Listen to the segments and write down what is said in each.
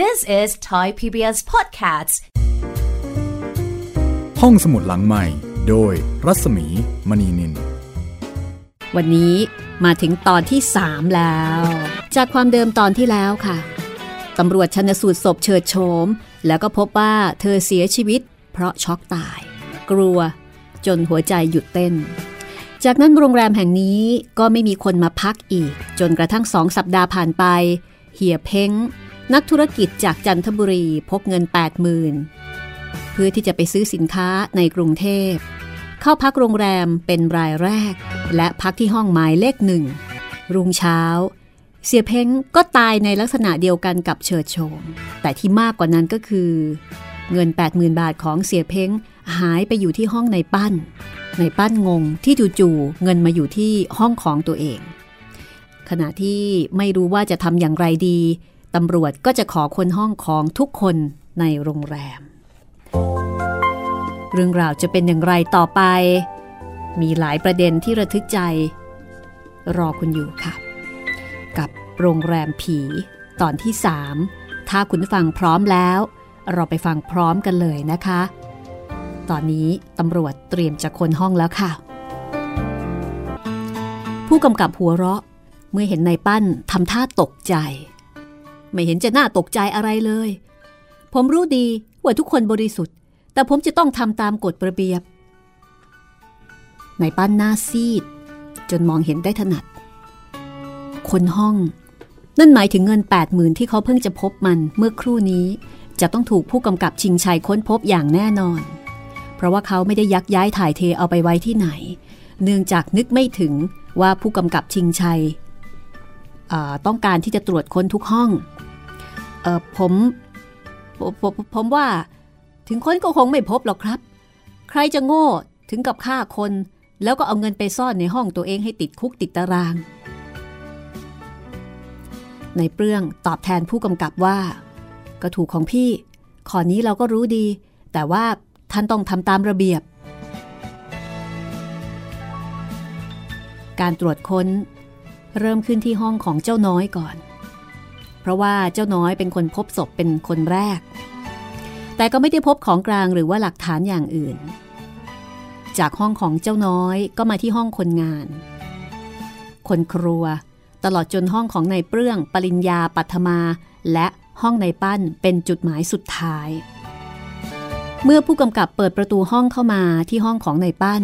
This is Thai PBS Podcasts ห้องสมุดหลังใหม่ โดยรัศมีมณีนิน วันนี้มาถึงตอนที่ 3 แล้ว จากความเดิมตอนที่แล้วค่ะ ตำรวจชันสูตรศพเชิดโฉมแล้วก็พบว่าเธอเสียชีวิต เพราะช็อกตาย กลัว จนหัวใจหยุดเต้น จากนั้นโรงแรมแห่งนี้ก็ไม่มีคนมาพักอีก จนกระทั่งสองสัปดาห์ผ่านไป เหียเพ้ง นักธุรกิจจากจันทบุรีพกเงิน 80,000 เพื่อที่จะไปซื้อสินค้าในกรุงเทพ เข้าพักโรงแรมเป็นรายแรก และพักที่ห้องหมายเลขหนึ่ง รุ่งเช้า เสียเพ้งก็ตายในลักษณะเดียวกันกับเฉิดโฉมแต่ที่มากกว่านั้นก็คือ เงิน 80,000 บาทของเสียเพ้งหายไปอยู่ที่ห้องในปั้น ในปั้นงงที่จู่ๆเงินมาอยู่ที่ห้องของตัวเองขณะที่ไม่รู้ว่าจะทำอย่างไรดี ตำรวจก็จะขอคนห้องของทุกคนในโรงแรม เรื่องราวจะเป็นอย่างไรต่อไป มีหลายประเด็นที่ระทึกใจ รอคุณอยู่ค่ะ กับโรงแรมผีตอนที่ 3 ถ้าคุณฟังพร้อมแล้ว เราไปฟังพร้อมกันเลยนะคะ ตอนนี้ตำรวจเตรียมจะคนห้องแล้วค่ะ ผู้กำกับหัวเราะเมื่อเห็นนายปั้นทำท่าตกใจ ไม่เห็นจะน่าตกใจอะไรเลย ผมรู้ดีว่าทุกคนบริสุทธิ์ แต่ผมจะต้องทำตามกฎระเบียบนายปั้นหน้าซีด จนมองเห็นได้ถนัด คนห้อง นั่นหมายถึงเงิน 8 0,000 ที่เขาเพิ่งจะพบมันเมื่อครู่นี้ จะต้องถูกผู้กำกับชิงชัยค้นพบอย่างแน่นอน เพราะว่าเขาไม่ได้ยักย้ายถ่ายเทเอาไปไว้ที่ไหน เนื่องจากนึกไม่ถึงว่าผู้กำกับชิงชัยต้องการที่จะตรวจค้นทุกห้อง เออผมผมผมว่า ถึงค้นก็คงไม่พบหรอกครับ ใครจะโง่ถึงกับฆ่าคน แล้วก็เอาเงินไปซ่อนในห้องตัวเองให้ติดคุกติดตาราง ในเปรื่องตอบแทนผู้กำกับว่า ก็ถูกของพี่ ขอนี้เราก็รู้ดี แต่ว่าท่านต้องทำตามระเบียบ การตรวจค้น เริ่มขึ้นที่ห้องของเจ้าน้อยก่อน เพราะว่าเจ้าน้อยเป็นคนพบศพเป็นคนแรก แต่ก็ไม่ได้พบของกลางหรือว่าหลักฐานอย่างอื่น จากห้องของเจ้าน้อยก็มาที่ห้องคนงาน คนครัว ตลอดจนห้องของนายเปลื้องปริญญาปัทมา และห้องนายปั้นเป็นจุดหมายสุดท้าย เมื่อผู้กำกับเปิดประตูห้องเข้ามาที่ห้องของนายปั้น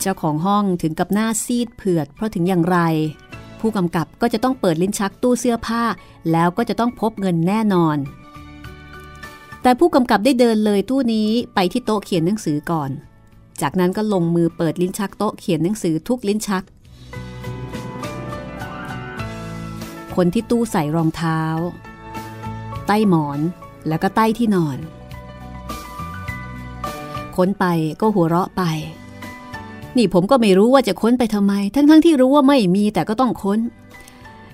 เจ้าของห้องถึงกับหน้าซีดเผือดเพราะถึงอย่างไร ผู้กำกับก็จะต้องเปิดลิ้นชักตู้เสื้อผ้า แล้วก็จะต้องพบเงินแน่นอน แต่ผู้กำกับได้เดินเลยตู้นี้ไปที่โต๊ะเขียนหนังสือก่อน จากนั้นก็ลงมือเปิดลิ้นชักโต๊ะเขียนหนังสือทุกลิ้นชัก คนที่ตู้ใส่รองเท้า ใต้หมอนแล้วก็ใต้ที่นอน ค้นไปก็หัวเราะไป นี่ผมก็ไม่รู้ว่าจะค้นไปทำไม ทั้งๆทที่รู้ว่าไม่มีแต่ก็ต้องค้น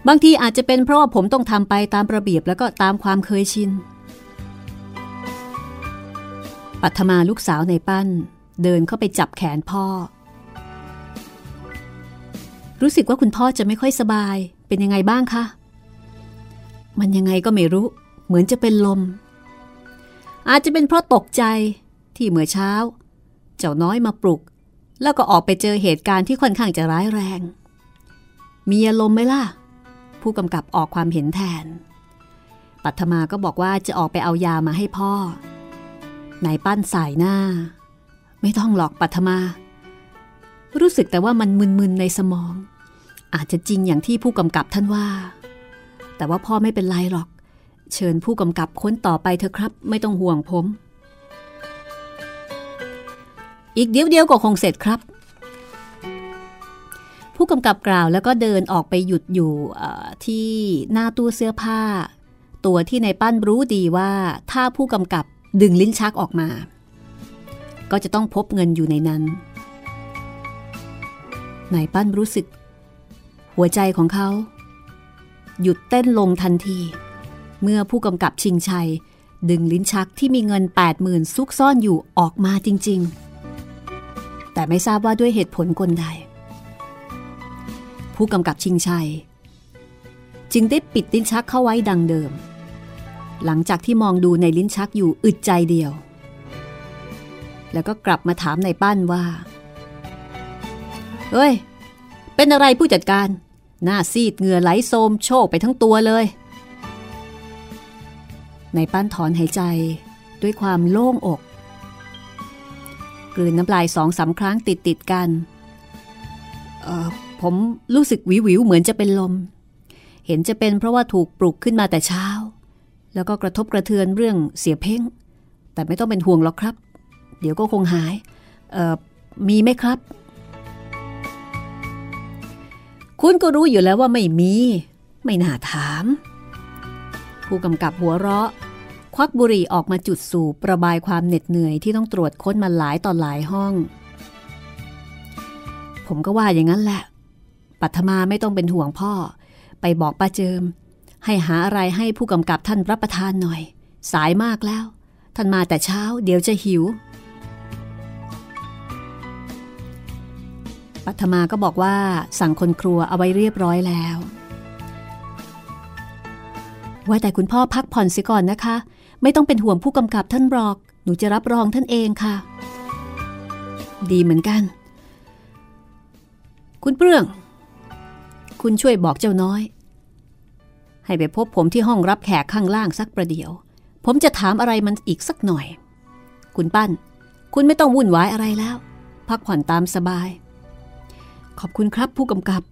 บางทีอาจจะเป็นเพราะว่าผมต้องทำไปตามระเบียบแล้วก็ตามความเคยชิน ปัทมาลูกสาวในปั้น เดินเข้าไปจับแขนพ่อ รู้สึกว่าคุณพ่อจะไม่ค่อยสบาย เป็นยังไงบ้างคะ มันยังไงก็ไม่รู้ เหมือนจะเป็นลม อาจจะเป็นเพราะตกใจที่เมื่อเช้า เจ้าน้อยมาปลุก แล้วก็ออกไปเจอเหตุการณ์ที่ค่อนข้างจะร้ายแรง มีอารมณ์ไหมล่ะ ผู้กำกับออกความเห็นแทน ปัทมาก็บอกว่าจะออกไปเอายามาให้พ่อนายปั้นสายหน้า ไม่ต้องหรอกปัทมา รู้สึกแต่ว่ามันมึนๆในสมอง อาจจะจริงอย่างที่ผู้กำกับท่านว่า แต่ว่าพ่อไม่เป็นไรหรอก เชิญผู้กำกับค้นต่อไปเถอะครับ ไม่ต้องห่วงผม อีกเดียวเดียวก็คงเสร็จครับ ผู้กำกับกล่าวแล้วก็เดินออกไปหยุดอยู่ที่หน้าตู้เสื้อผ้า ตัวที่ในปั้นรู้ดีว่าถ้าผู้กำกับดึงลิ้นชักออกมา ก็จะต้องพบเงินอยู่ในนั้นนายปั้นรู้สึก หัวใจของเขา หยุดเต้นลงทันที เมื่อผู้กำกับชิงชัย ดึงลิ้นชักที่มีเงิน 80,000ซุกซ่อนอยู่ออกมาจริง ๆ แต่ไม่ทราบว่าด้วยเหตุผลกลใด ผู้กำกับชิงชัย จึงได้ปิดลิ้นชักเข้าไว้ดังเดิม หลังจากที่มองดูในลิ้นชักอยู่อึดใจเดียว แล้วก็กลับมาถามในปั้นว่า เฮ้ย เป็นอะไรผู้จัดการ หน้าซีดเหงื่อไหลโซมโชกไปทั้งตัวเลยในปั้นถอนหายใจด้วยความโล่งอก กลืนน้ำลายสองสาครั้งติดติดกันเออผมรู้สึกวิววิวเหมือนจะเป็นลม เห็นจะเป็นเพราะว่าถูกปลุกขึ้นมาแต่เช้า แล้วก็กระทบกระเทือนเรื่องเสียเพ่ง แต่ไม่ต้องเป็นห่วงหรอกครับ เดี๋ยวก็คงหายเออมีไหมครับ คุณก็รู้อยู่แล้วว่าไม่มี ไม่น่าถาม ผู้กำกับหัวเราะ ควักบุหรี่ออกมาจุดสูบประบายความเหน็ดเหนื่อยที่ต้องตรวจค้นมาหลายต่อหลายห้อง ผมก็ว่าอย่างนั้นแหละ ปัทมาไม่ต้องเป็นห่วงพ่อ ไปบอกป้าเจิม ให้หาอะไรให้ผู้กำกับท่านรับประทานหน่อย สายมากแล้ว ท่านมาแต่เช้า เดี๋ยวจะหิว ปัทมาก็บอกว่าสั่งคนครัวเอาไว้เรียบร้อยแล้วว่าแต่คุณพ่อพักผ่อนสิก่อนนะคะ ไม่ต้องเป็นห่วงผู้กำกับท่านบอก หนูจะรับรองท่านเองค่ะ ดีเหมือนกัน คุณเปรื่อง คุณช่วยบอกเจ้าน้อย ให้ไปพบผมที่ห้องรับแขกข้างล่างสักประเดี๋ยว ผมจะถามอะไรมันอีกสักหน่อย คุณปั้น คุณไม่ต้องวุ่นวายอะไรแล้ว พักผ่อนตามสบาย ขอบคุณครับผู้กำกับ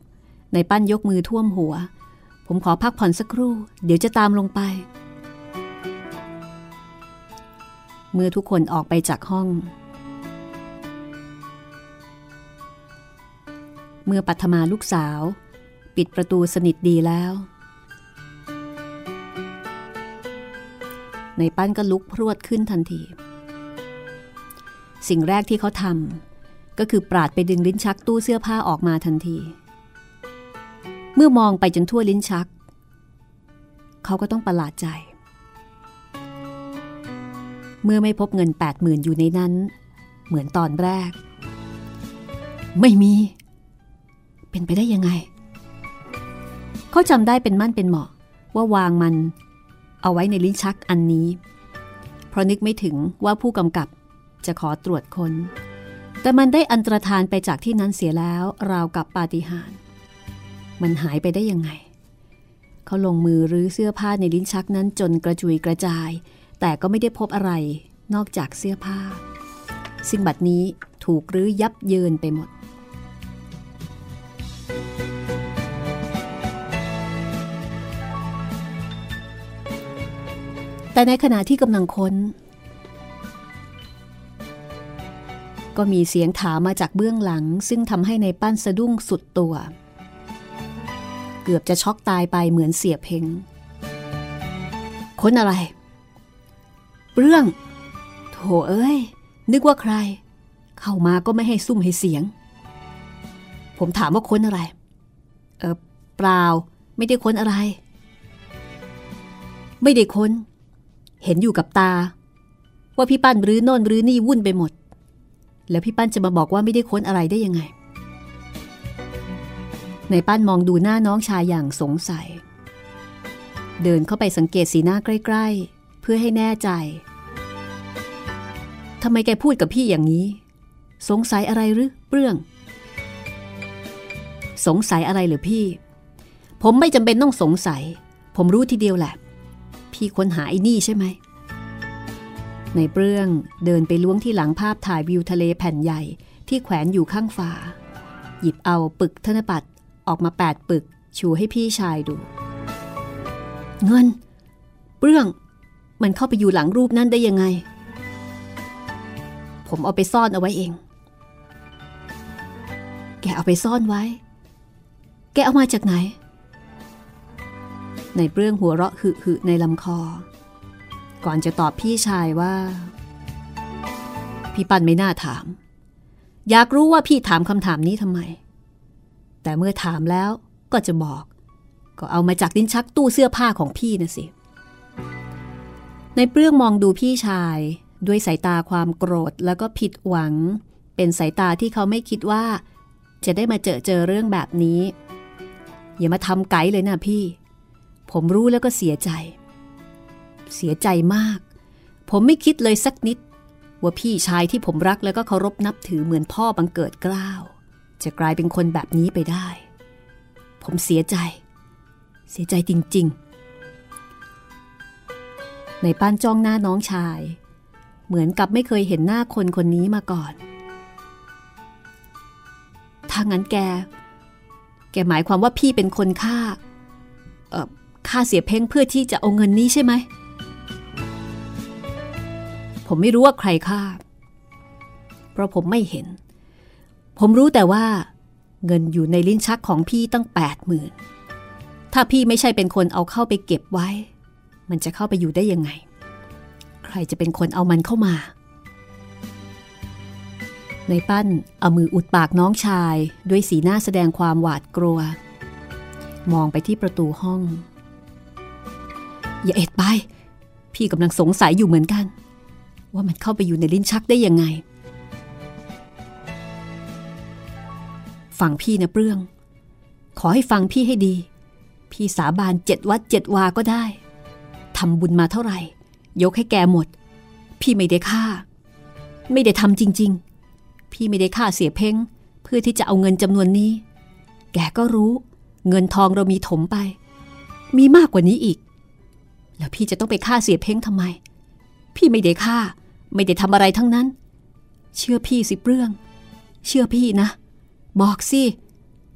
ในปั้นยกมือท่วมหัว ผมขอพักผ่อนสักครู่ เดี๋ยวจะตามลงไป เมื่อทุกคนออกไปจากห้อง เมื่อปัทมาลูกสาว ปิดประตูสนิทดีแล้ว ในปั้นก็ลุกพรวดขึ้นทันที สิ่งแรกที่เขาทำก็คือปราดไปดึงลิ้นชักตู้เสื้อผ้าออกมาทันที เมื่อมองไปจนทั่วลิ้นชัก เขาก็ต้องประหลาดใจ เมื่อไม่พบเงินแปดหมื่นอยู่ในนั้น เหมือนตอนแรก ไม่มี เป็นไปได้ยังไง เขาจำได้เป็นมั่นเป็นเหมาะ ว่าวางมัน เอาไว้ในลิ้นชักอันนี้ เพราะนึกไม่ถึงว่าผู้กำกับจะขอตรวจคน้น แต่มันได้อันตรธานไปจากที่นั้นเสียแล้วราวกับปาฏิหาริย์มันหายไปได้ยังไง เขาลงมือรื้อเสื้อผ้าในลิ้นชักนั้นจนกระจุยกระจาย แต่ก็ไม่ได้พบอะไรนอกจากเสื้อผ้า ซึ่งบัดนี้ถูกรื้อยับเยินไปหมด แต่ในขณะที่กำลังค้น ก็มีเสียงถามมาจากเบื้องหลัง ซึ่งทำให้ในปั้นสะดุ้งสุดตัว เกือบจะช็อกตายไปเหมือนเสียเพงค้นอะไร เรื่อง โถเอ้ย นึกว่าใคร เข้ามาก็ไม่ให้ซุ่มให้เสียง ผมถามว่าค้นอะไร เออเปล่า ไม่ได้ค้นอะไร ไม่ได้ค้น เห็นอยู่กับตา ว่าพี่ปั้นรื้อโน่นรื้อนี่วุ่นไปหมด แล้วพี่ปั้นจะมาบอกว่าไม่ได้ค้นอะไรได้ยังไงในปั้นมองดูหน้าน้องชายอย่างสงสัย เดินเข้าไปสังเกตสีหน้าใกล้ๆ เพื่อให้แน่ใจทำไมแกพูดกับพี่อย่างนี้ สงสัยอะไรหรือเปรื่อง สงสัยอะไรหรือพี่ ผมไม่จำเป็นต้องสงสัย ผมรู้ทีเดียวแหละ พี่ค้นหาไอ้นี่ใช่ไหม ในเปรื่องเดินไปล้วงที่หลังภาพถ่ายวิวทะเลแผ่นใหญ่ที่แขวนอยู่ข้างฝา หยิบเอาปึกธนบัตรออกมาแปดปึกชูให้พี่ชายดู เงิน เปรื่อง มันเข้าไปอยู่หลังรูปนั้นได้ยังไง ผมเอาไปซ่อนเอาไว้เอง แกเอาไปซ่อนไว้ แกเอามาจากไหน ในเรื่องหัวเราะหึหึในลำคอ ก่อนจะตอบพี่ชายว่า พี่ปันไม่น่าถาม อยากรู้ว่าพี่ถามคำถามนี้ทำไม แต่เมื่อถามแล้วก็จะบอก ก็เอามาจากลิ้นชักตู้เสื้อผ้าของพี่นะสิ ในเปรื่องมองดูพี่ชาย ด้วยสายตาความโกรธแล้วก็ผิดหวัง เป็นสายตาที่เขาไม่คิดว่า จะได้มาเจอเจอเรื่องแบบนี้ อย่ามาทำไกด์เลยนะพี่ ผมรู้แล้วก็เสียใจ เสียใจมาก ผมไม่คิดเลยสักนิด ว่าพี่ชายที่ผมรักแล้วก็เคารพนับถือเหมือนพ่อบังเกิดกล้าว จะกลายเป็นคนแบบนี้ไปได้ ผมเสียใจ เสียใจจริง ๆ ในป้านจ้องหน้าน้องชาย เหมือนกับไม่เคยเห็นหน้าคนคนนี้มาก่อน ถ้างั้นแก แกหมายความว่าพี่เป็นคนฆ่า เอ่อฆ่าเสียเพ่งเพื่อที่จะเอาเงินนี้ใช่ไหม ผมไม่รู้ว่าใครฆ่า เพราะผมไม่เห็น ผมรู้แต่ว่า เงินอยู่ในลิ้นชักของพี่ตั้งแปดหมื่นถ้าพี่ไม่ใช่เป็นคนเอาเข้าไปเก็บไว้ มันจะเข้าไปอยู่ได้ยังไง ใครจะเป็นคนเอามันเข้ามาในปั้นเอามืออุดปากน้องชายด้วยสีหน้าแสดงความหวาดกลัว มองไปที่ประตูห้อง อย่าเอ็ดไป พี่กำลังสงสัยอยู่เหมือนกัน ว่ามันเข้าไปอยู่ในลิ้นชักได้ยังไง ฟังพี่นะเปรื่อง ขอให้ฟังพี่ให้ดี พี่สาบานเจ็ดวัดเจ็ดวาก็ได้ ทำบุญมาเท่าไหร่ ยกให้แกหมด พี่ไม่ได้ฆ่า ไม่ได้ทำจริง ๆ พี่ไม่ได้ฆ่าเสียเพ้ง เพื่อที่จะเอาเงินจำนวนนี้ แกก็รู้ เงินทองเรามีถมไป มีมากกว่านี้อีก แล้วพี่จะต้องไปฆ่าเสียเพ้งทำไม พี่ไม่ได้ฆ่า ไม่ได้ทำอะไรทั้งนั้น เชื่อพี่สิเรื่อง เชื่อพี่นะ บอกสิ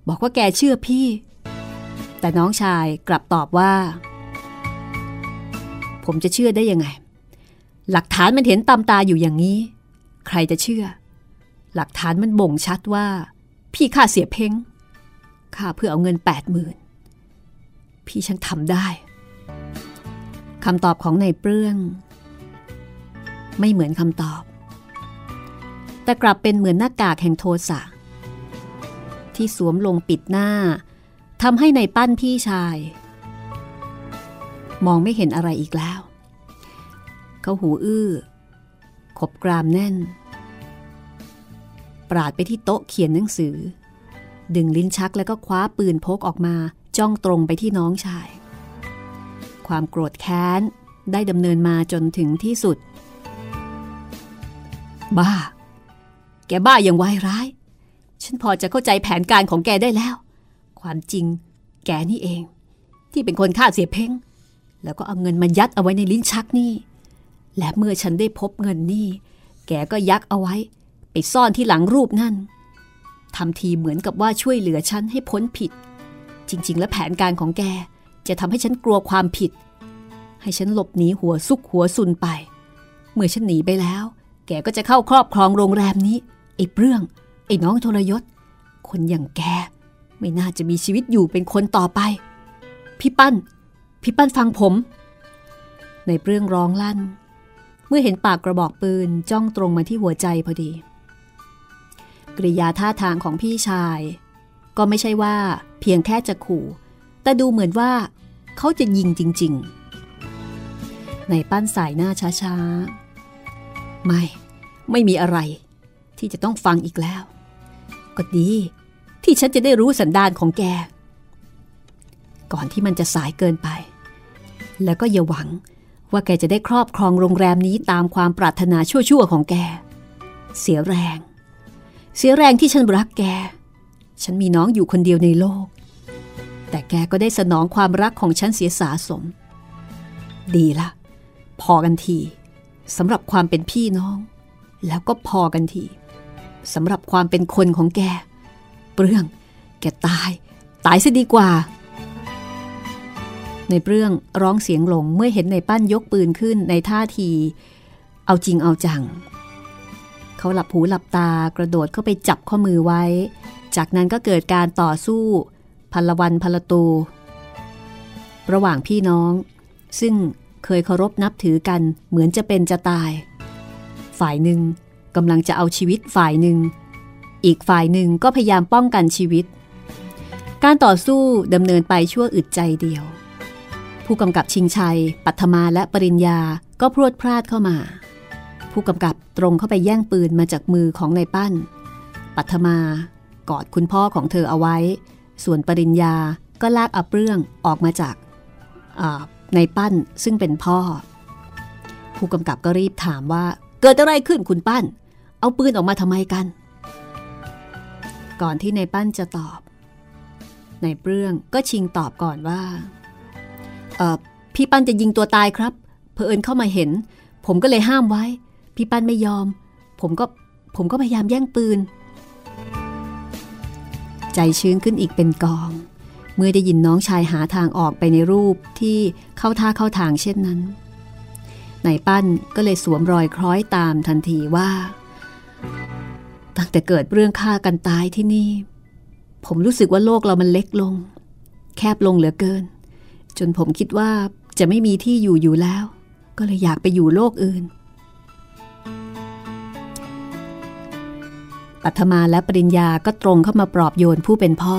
บอกว่าแกเชื่อพี่ แต่น้องชายกลับตอบว่า ผมจะเชื่อได้ยังไง หลักฐานมันเห็นตามตาอยู่อย่างนี้ ใครจะเชื่อ หลักฐานมันบ่งชัดว่า พี่ฆ่าเสียเพ้งฆ่าเพื่อเอาเงินแปดหมื่นพี่ช่างทำได้คำตอบของนายเปลื้อง ไม่เหมือนคำตอบ แต่กลับเป็นเหมือนหน้ากากแห่งโทสะที่สวมลงปิดหน้าทำให้ในปั้นพี่ชาย มองไม่เห็นอะไรอีกแล้ว เขาหูอื้อ ขบกรามแน่น ปราดไปที่โต๊ะเขียนหนังสือ ดึงลิ้นชักแล้วก็คว้าปืนพกออกมา จ้องตรงไปที่น้องชาย ความโกรธแค้น ได้ดำเนินมาจนถึงที่สุด บ้า แกบ้าอย่างวายร้าย ฉันพอจะเข้าใจแผนการของแกได้แล้ว ความจริง แกนี่เอง ที่เป็นคนฆ่าเสียเพ้ง แล้วก็เอาเงินมายัดเอาไว้ในลิ้นชักนี่ และเมื่อฉันได้พบเงินนี่ แกก็ยักเอาไว้ ไปซ่อนที่หลังรูปนั่นทำทีเหมือนกับว่าช่วยเหลือฉันให้พ้นผิด จริง ๆ และแผนการของแกจะทำให้ฉันกลัวความผิด ให้ฉันหลบหนีหัวซุกหัวซุนไป เมื่อฉันหนีไปแล้ว แกก็จะเข้าครอบครองโรงแรมนี้ไอ้เปรื่อง ไอ้น้องทรยศ คนอย่างแก ไม่น่าจะมีชีวิตอยู่เป็นคนต่อไป พี่ปั้น พี่ปั้นฟังผม ในเปรื่องร้องลั่น เมื่อเห็นปากกระบอกปืนจ้องตรงมาที่หัวใจพอดี กริยาท่าทางของพี่ชาย ก็ไม่ใช่ว่าเพียงแค่จะขู่ แต่ดูเหมือนว่า เขาจะยิงจริง ๆ ในปั้นสายหน้าช้าๆ ไม่ ไม่มีอะไร ที่จะต้องฟังอีกแล้ว ก็ดีที่ฉันจะได้รู้สันดานของแก ก่อนที่มันจะสายเกินไป แล้วก็อย่าหวัง ว่าแกจะได้ครอบครองโรงแรมนี้ตามความปรารถนาชั่วๆของแก เสียแรง เสียแรงที่ฉันรักแก ฉันมีน้องอยู่คนเดียวในโลก แต่แกก็ได้สนองความรักของฉันเสียสาสม ดีละ พอกันทีสำหรับความเป็นพี่น้อง แล้วก็พอกันทีสำหรับความเป็นคนของแก เปรื่อง แกตาย ตายซะดีกว่า ในเรื่องร้องเสียงหลงเมื่อเห็นในปั้นยกปืนขึ้นในท่าที เอาจริงเอาจัง เขาหลับหูหลับตากระโดดเข้าไปจับข้อมือไว้ จากนั้นก็เกิดการต่อสู้พลวันพลตู ระหว่างพี่น้อง ซึ่งเคยเคารพนับถือกันเหมือนจะเป็นจะตาย ฝ่ายหนึ่งกำลังจะเอาชีวิตฝ่ายหนึ่ง อีกฝ่ายหนึ่งก็พยายามป้องกันชีวิต การต่อสู้ดำเนินไปชั่วอึดใจเดียว ผู้กำกับชิงชัย ปัทมาและปริญญาก็พรวดพลาดเข้ามา ผู้กำกับตรงเข้าไปแย่งปืนมาจากมือของนายปั้น ปัทมากอดคุณพ่อของเธอเอาไว้ ส่วนปริญญาก็ลากอับเรื่องออกมาจากในปั้นซึ่งเป็นพ่อ ผู้กำกับก็รีบถามว่า เกิดอะไรขึ้นคุณปั้น เอาปืนออกมาทำไมกัน ก่อนที่นายปั้นจะตอบนายเปลื้องก็ชิงตอบก่อนว่า พี่ปั้นจะยิงตัวตายครับ เพอเอิญเข้ามาเห็น ผมก็เลยห้ามไว้ พี่ปั้นไม่ยอม ผมก็ผมก็พยายามแย่งปืน ใจชื้นขึ้นอีกเป็นกอง เมื่อได้ยินน้องชายหาทางออกไปในรูปที่เข้าท่าเข้าทางเช่นนั้นนายปั้นก็เลยสวมรอยคล้อยตามทันทีว่า ตั้งแต่เกิดเรื่องฆ่ากันตายที่นี่ ผมรู้สึกว่าโลกเรามันเล็กลง แคบลงเหลือเกิน จนผมคิดว่าจะไม่มีที่อยู่อยู่แล้ว ก็เลยอยากไปอยู่โลกอื่น ปัทมาและปริญญาก็ตรงเข้ามาปลอบโยนผู้เป็นพ่อ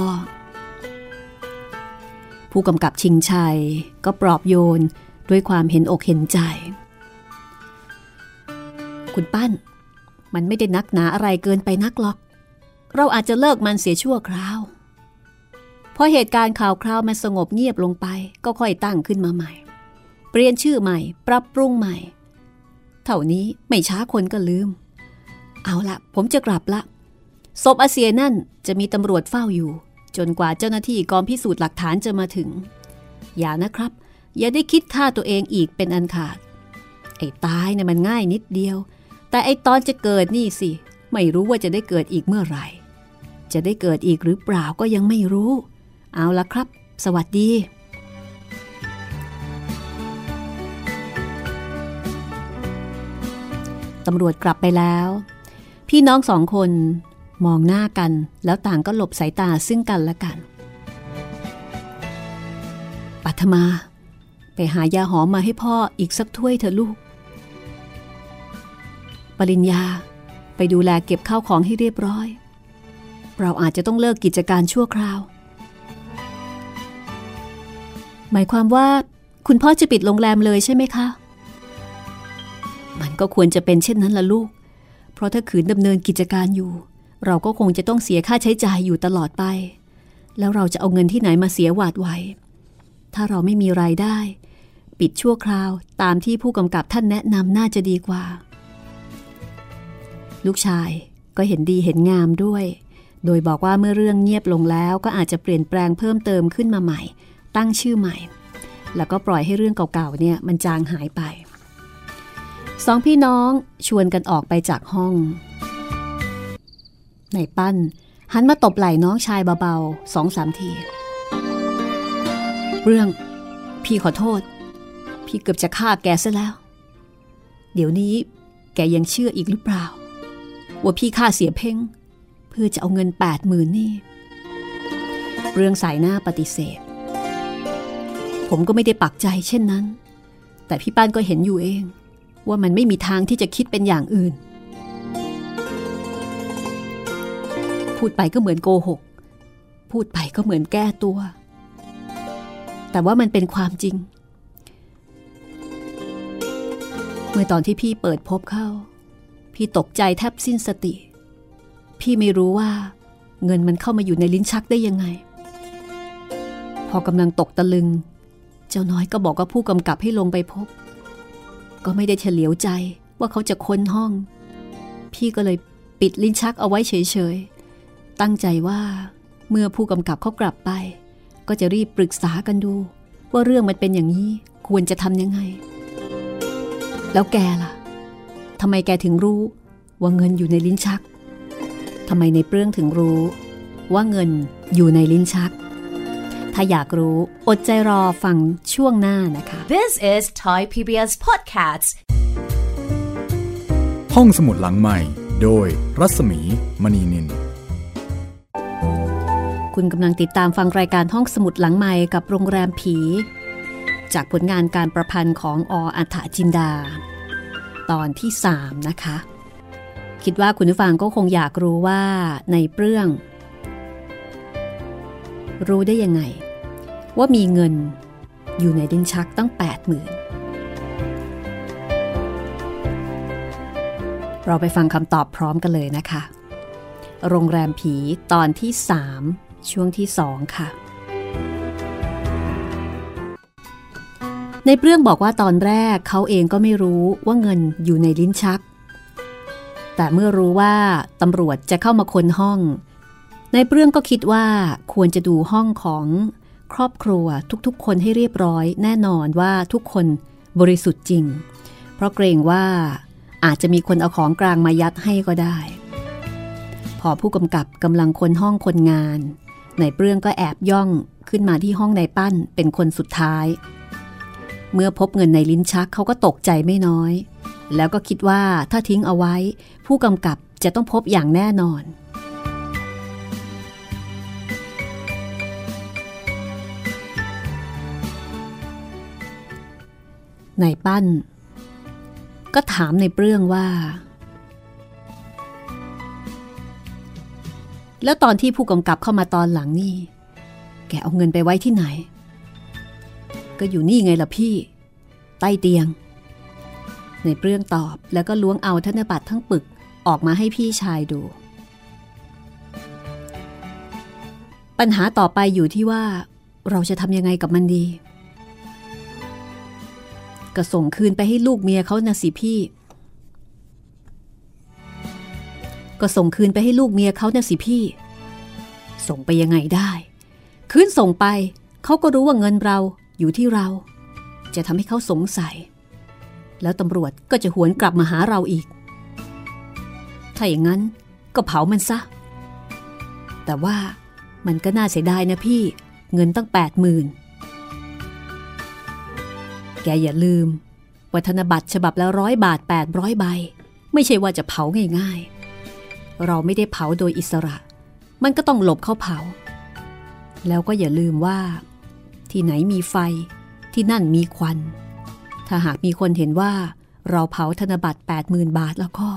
ผู้กำกับชิงชัยก็ปลอบโยนด้วยความเห็นอกเห็นใจ คุณปั้น มันไม่ได้นักหนาอะไรเกินไปนักหรอก เราอาจจะเลิกมันเสียชั่วคราว พอเหตุการณ์ข่าวคราวมันสงบเงียบลงไป ก็ค่อยตั้งขึ้นมาใหม่ เปลี่ยนชื่อใหม่ ปรับปรุงใหม่ เท่านี้ไม่ช้าคนก็ลืม เอาละผมจะกลับละศพอาเซียนั่นจะมีตำรวจเฝ้าอยู่ จนกว่าเจ้าหน้าที่กองพิสูจน์หลักฐานจะมาถึง อย่านะครับ อย่าได้คิดฆ่าตัวเองอีกเป็นอันขาด ไอ้ตายเนี่ยมันง่ายนิดเดียว แต่ไอ้ตอนจะเกิดนี่สิ ไม่รู้ว่าจะได้เกิดอีกเมื่อไหร่ จะได้เกิดอีกหรือเปล่าก็ยังไม่รู้ เอาละครับ สวัสดีตำรวจกลับไปแล้ว พี่น้องสองคนมองหน้ากัน แล้วต่างก็หลบสายตาซึ่งกันและกัน ปัทมา ไปหายาหอมมาให้พ่ออีกสักถ้วยเถอะลูก ปริญญาไปดูแลเก็บข้าวของให้เรียบร้อย เราอาจจะต้องเลิกกิจการชั่วคราว หมายความว่าคุณพ่อจะปิดโรงแรมเลยใช่ไหมคะ มันก็ควรจะเป็นเช่นนั้นละลูก เพราะถ้าขืนดำเนินกิจการอยู่ เราก็คงจะต้องเสียค่าใช้จ่ายอยู่ตลอดไป แล้วเราจะเอาเงินที่ไหนมาเสียหวาดไวถ้าเราไม่มีรายได้ ปิดชั่วคราวตามที่ผู้กำกับท่านแนะนำน่าจะดีกว่า ลูกชายก็เห็นดีเห็นงามด้วย โดยบอกว่าเมื่อเรื่องเงียบลงแล้วก็อาจจะเปลี่ยนแปลงเพิ่มเติมขึ้นมาใหม่ ตั้งชื่อใหม่ แล้วก็ปล่อยให้เรื่องเก่าๆเนี่ยมันจางหายไป สองพี่น้องชวนกันออกไปจากห้อง ในปั้น หันมาตบไหล่น้องชายเบาๆสองสามที เรื่อง พี่ขอโทษ พี่เกือบจะฆ่าแกซะแล้ว เดี๋ยวนี้แกยังเชื่ออีกหรือเปล่า ว่าพี่ฆ่าเสียเพ่ง เพื่อจะเอาเงินแปดหมื่นนี่ เรื่องสายหน้าปฏิเสธ ผมก็ไม่ได้ปักใจเช่นนั้น แต่พี่ป้านก็เห็นอยู่เอง ว่ามันไม่มีทางที่จะคิดเป็นอย่างอื่น พูดไปก็เหมือนโกหก พูดไปก็เหมือนแก้ตัว แต่ว่ามันเป็นความจริง เมื่อตอนที่พี่เปิดพบเข้า พี่ตกใจแทบสิ้นสติ พี่ไม่รู้ว่า เงินมันเข้ามาอยู่ในลิ้นชักได้ยังไงพอกำลังตกตะลึง เจ้าน้อยก็บอกว่าผู้กำกับให้ลงไปพบ ก็ไม่ได้เฉลียวใจว่าเขาจะค้นห้อง พี่ก็เลยปิดลิ้นชักเอาไว้เฉยๆ ตั้งใจว่าเมื่อผู้กำกับเขากลับไป ก็จะรีบปรึกษากันดู ว่าเรื่องมันเป็นอย่างนี้ควรจะทำยังไง แล้วแกล่ะทำไมแกถึงรู้ว่าเงินอยู่ในลิ้นชักทำไมในเปรื่องถึงรู้ว่าเงินอยู่ในลิ้นชัก ถ้าอยากรู้อดใจรอฟังช่วงหน้านะคะ This is Thai PBS Podcast ห้องสมุดหลังใหม่ โดยรัศมีมณีนิน คุณกำลังติดตามฟังรายการห้องสมุดหลังใหม่กับโรงแรมผี จากผลงานการประพันธ์ของออัฏฐจินดา ตอนที่ 3 นะคะ คิดว่าคุณผู้ฟังก็คงอยากรู้ว่าในเปรื่อง รู้ได้ยังไง ว่ามีเงินอยู่ในดินชักตั้ง 8 0,000เราไปฟังคำตอบพร้อมกันเลยนะคะ โรงแรมผีตอนที่ 3 ช่วงที่ 2 ค่ะ ในเรื่องบอกว่าตอนแรกเขาเองก็ไม่รู้ว่าเงินอยู่ในลิ้นชัก แต่เมื่อรู้ว่าตำรวจจะเข้ามาค้นห้อง ในเปรื่องก็คิดว่าควรจะดูห้องของครอบครัวทุกๆ คนให้เรียบร้อยแน่นอนว่าทุกคนบริสุทธิ์จริง เพราะเกรงว่าอาจจะมีคนเอาของกลางมายัดให้ก็ได้ พอผู้กำกับกำลังคนห้องคนงาน ในเปรื่องก็แอบย่องขึ้นมาที่ห้องในปั้นเป็นคนสุดท้าย เมื่อพบเงินในลิ้นชักเขาก็ตกใจไม่น้อย แล้วก็คิดว่าถ้าทิ้งเอาไว้ ผู้กำกับจะต้องพบอย่างแน่นอน ในปั้น ก็ถามในเปรื่องว่า แล้วตอนที่ผู้กำกับเข้ามาตอนหลังนี่ แกเอาเงินไปไว้ที่ไหน ก็อยู่นี่ไงล่ะพี่ ใต้เตียง ในเปรื่องตอบแล้วก็ล้วงเอาธนบัตรทั้งปึกออกมาให้พี่ชายดู ปัญหาต่อไปอยู่ที่ว่าเราจะทำยังไงกับมันดี ก็ส่งคืนไปให้ลูกเมียเขานะสิพี่ ก็ส่งคืนไปให้ลูกเมียเขานะสิพี่ ส่งไปยังไงได้ คืนส่งไป เขาก็รู้ว่าเงินเราอยู่ที่เรา จะทำให้เขาสงสัย แล้วตำรวจก็จะหวนกลับมาหาเราอีก ถ้าอย่างนั้นก็เผามันซะ แต่ว่ามันก็น่าเสียดายนะพี่ เงินตั้งแปดหมื่น แกอย่าลืมว่าธนบัตรฉบับละร้อยบาท 800 ใบ ไม่ใช่ว่าจะเผาง่ายๆ เราไม่ได้เผาโดยอิสระ มันก็ต้องหลบเข้าเผา แล้วก็อย่าลืมว่า ที่ไหนมีไฟที่นั่นมีควัน ถ้าหากมีคนเห็นว่า เราเผาธนบัตร80,000 บาทแล้วก็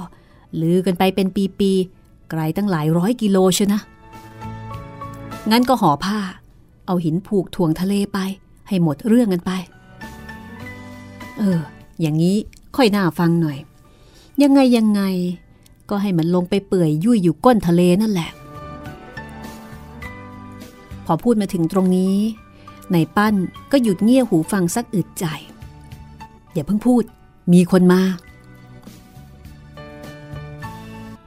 ลือกันไปเป็นปีๆไกลตั้งหลายร้อยกิโลชนะ งั้นก็ห่อผ้า เอาหินผูกถ่วงทะเลไป ให้หมดเรื่องกันไป เออ อย่างนี้ค่อยน่าฟังหน่อย ยังไงยังไง ก็ให้มันลงไปเปื่อยยุ่ยอยู่ก้นทะเลนั่นแหละ พอพูดมาถึงตรงนี้ในปั้นก็หยุดเงี่ยหูฟังสักอึดใจ อย่าเพิ่งพูด มีคนมา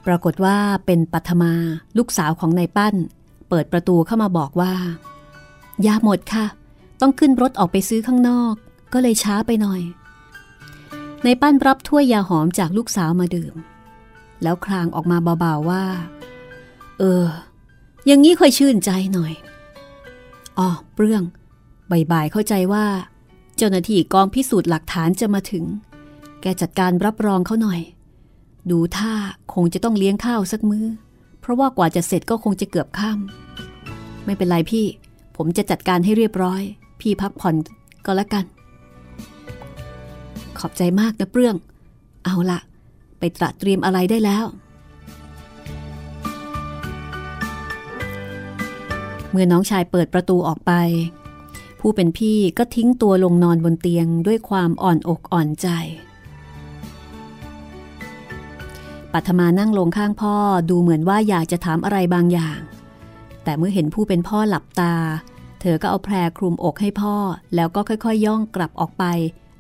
ปรากฏว่าเป็นปัทมาลูกสาวของนายปั้น เปิดประตูเข้ามาบอกว่า ยาหมดค่ะ ต้องขึ้นรถออกไปซื้อข้างนอก ก็เลยช้าไปหน่อย ในปั้นรับถ้วยยาหอมจากลูกสาวมาดื่ม แล้วคลางออกมาเบาๆว่า เออ อย่างนี้ค่อยชื่นใจหน่อยอ๋อเปรื่องบ่ายๆเข้าใจว่า เจ้าหน้าที่กองพิสูจน์หลักฐานจะมาถึง แกจัดการรับรองเขาหน่อย ดูท่าคงจะต้องเลี้ยงข้าวสักมือ้อ เพราะว่ากว่าจะเสร็จก็คงจะเกือบค่ำไม่เป็นไรพี่ ผมจะจัดการให้เรียบร้อย พี่พักผ่อนก็แล้วกัน ขอบใจมากนะเปรื่อง เอาละไปตระเตรียมอะไรได้แล้ว เมื่อน้องชายเปิดประตูออกไป ผู้เป็นพี่ก็ทิ้งตัวลงนอนบนเตียงด้วยความอ่อนอกอ่อนใจปัทมานั่งลงข้างพ่อดูเหมือนว่าอยากจะถามอะไรบางอย่าง แต่เมื่อเห็นผู้เป็นพ่อหลับตา เธอก็เอาแพรคลุมอกให้พ่อแล้วก็ค่อยๆยย่องกลับออกไป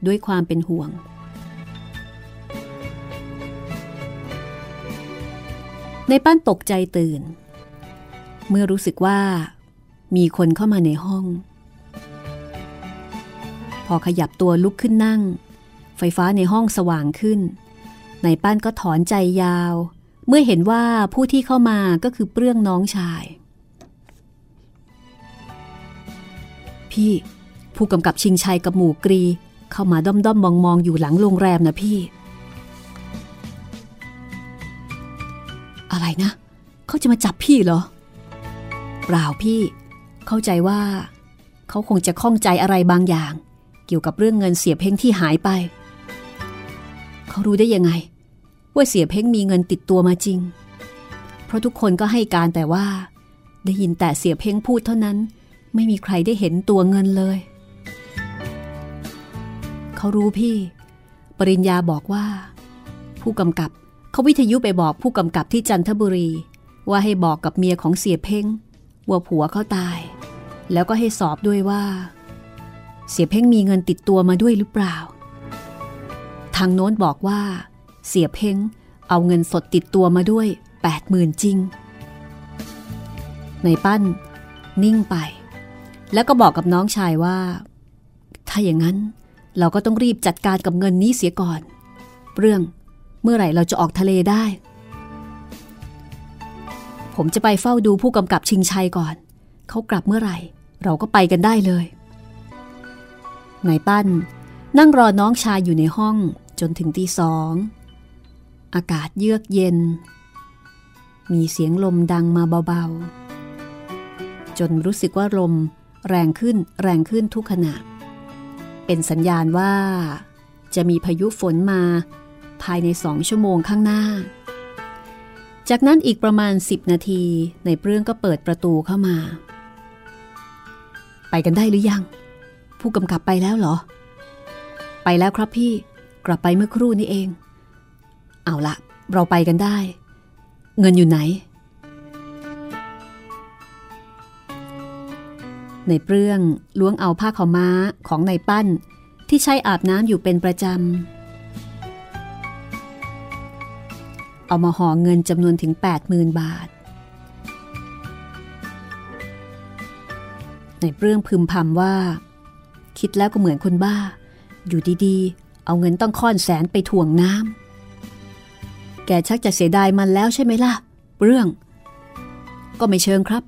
ด้วยความเป็นห่วง ในปั้นตกใจตื่น เมื่อรู้สึกว่า มีคนเข้ามาในห้อง พอขยับตัวลุกขึ้นนั่ง ไฟฟ้าในห้องสว่างขึ้น ในปั้นก็ถอนใจยาว เมื่อเห็นว่าผู้ที่เข้ามาก็คือเปลื้องน้องชายพี่ผู้กำกับชิงชัยกับหมู่กรี เข้ามาด้อมด้อมมองมองอยู่หลังโรงแรมนะพี่ อะไรนะ เขาจะมาจับพี่เหรอ เปล่าพี่ เข้าใจว่า เขาคงจะข้องใจอะไรบางอย่าง เกี่ยวกับเรื่องเงินเสียเพ้งที่หายไป เขารู้ได้ยังไง ว่าเสียเพ้งมีเงินติดตัวมาจริง เพราะทุกคนก็ให้การแต่ว่า ได้ยินแต่เสียเพ้งพูดเท่านั้น ไม่มีใครได้เห็นตัวเงินเลย เขารู้พี่ ปริญญาบอกว่า ผู้กำกับเขาวิทยุไปบอกผู้กำกับที่จันทบุรี ว่าให้บอกกับเมียของเสียเพ่งว่าผัวเขาตาย แล้วก็ให้สอบด้วยว่า เสียเพ่งมีเงินติดตัวมาด้วยหรือเปล่า ทางโน้นบอกว่า เสียเพ่งเอาเงินสดติดตัวมาด้วยแปดหมื่นจริง ในปั้น นิ่งไป แล้วก็บอกกับน้องชายว่า ถ้าอย่างนั้น เราก็ต้องรีบจัดการกับเงินนี้เสียก่อน เรื่องเมื่อไหร่เราจะออกทะเลได้ ผมจะไปเฝ้าดูผู้กำกับชิงชัยก่อน เขากลับเมื่อไหร่ เราก็ไปกันได้เลยนายปั้นนั่งรอน้องชายอยู่ในห้องจนถึงตีสอง อากาศเยือกเย็น มีเสียงลมดังมาเบาๆ จนรู้สึกว่าลมแรงขึ้นแรงขึ้นทุกขณะ เป็นสัญญาณว่า จะมีพายุฝนมา ภายในสองชั่วโมงข้างหน้า จากนั้นอีกประมาณ 10 นาทีในเปรื่องก็เปิดประตูเข้ามา ไปกันได้หรือยัง ผู้กำกับไปแล้วเหรอ ไปแล้วครับพี่ กลับไปเมื่อครู่นี้เอง เอาละเราไปกันได้ เงินอยู่ไหน ในเปรื่อง ล้วงเอาผ้าขาวม้าของในปั้น ที่ใช้อาบน้ำอยู่เป็นประจำ เอามาห่อเงินจำนวนถึง 80,000 บาท ในเรื่องพึมพำว่า คิดแล้วก็เหมือนคนบ้า อยู่ดีๆ เอาเงินต้องค่อนแสนไปถ่วงน้ำ แกชักจะเสียดายมันแล้วใช่ไหมล่ะ เรื่อง ก็ไม่เชิงครับ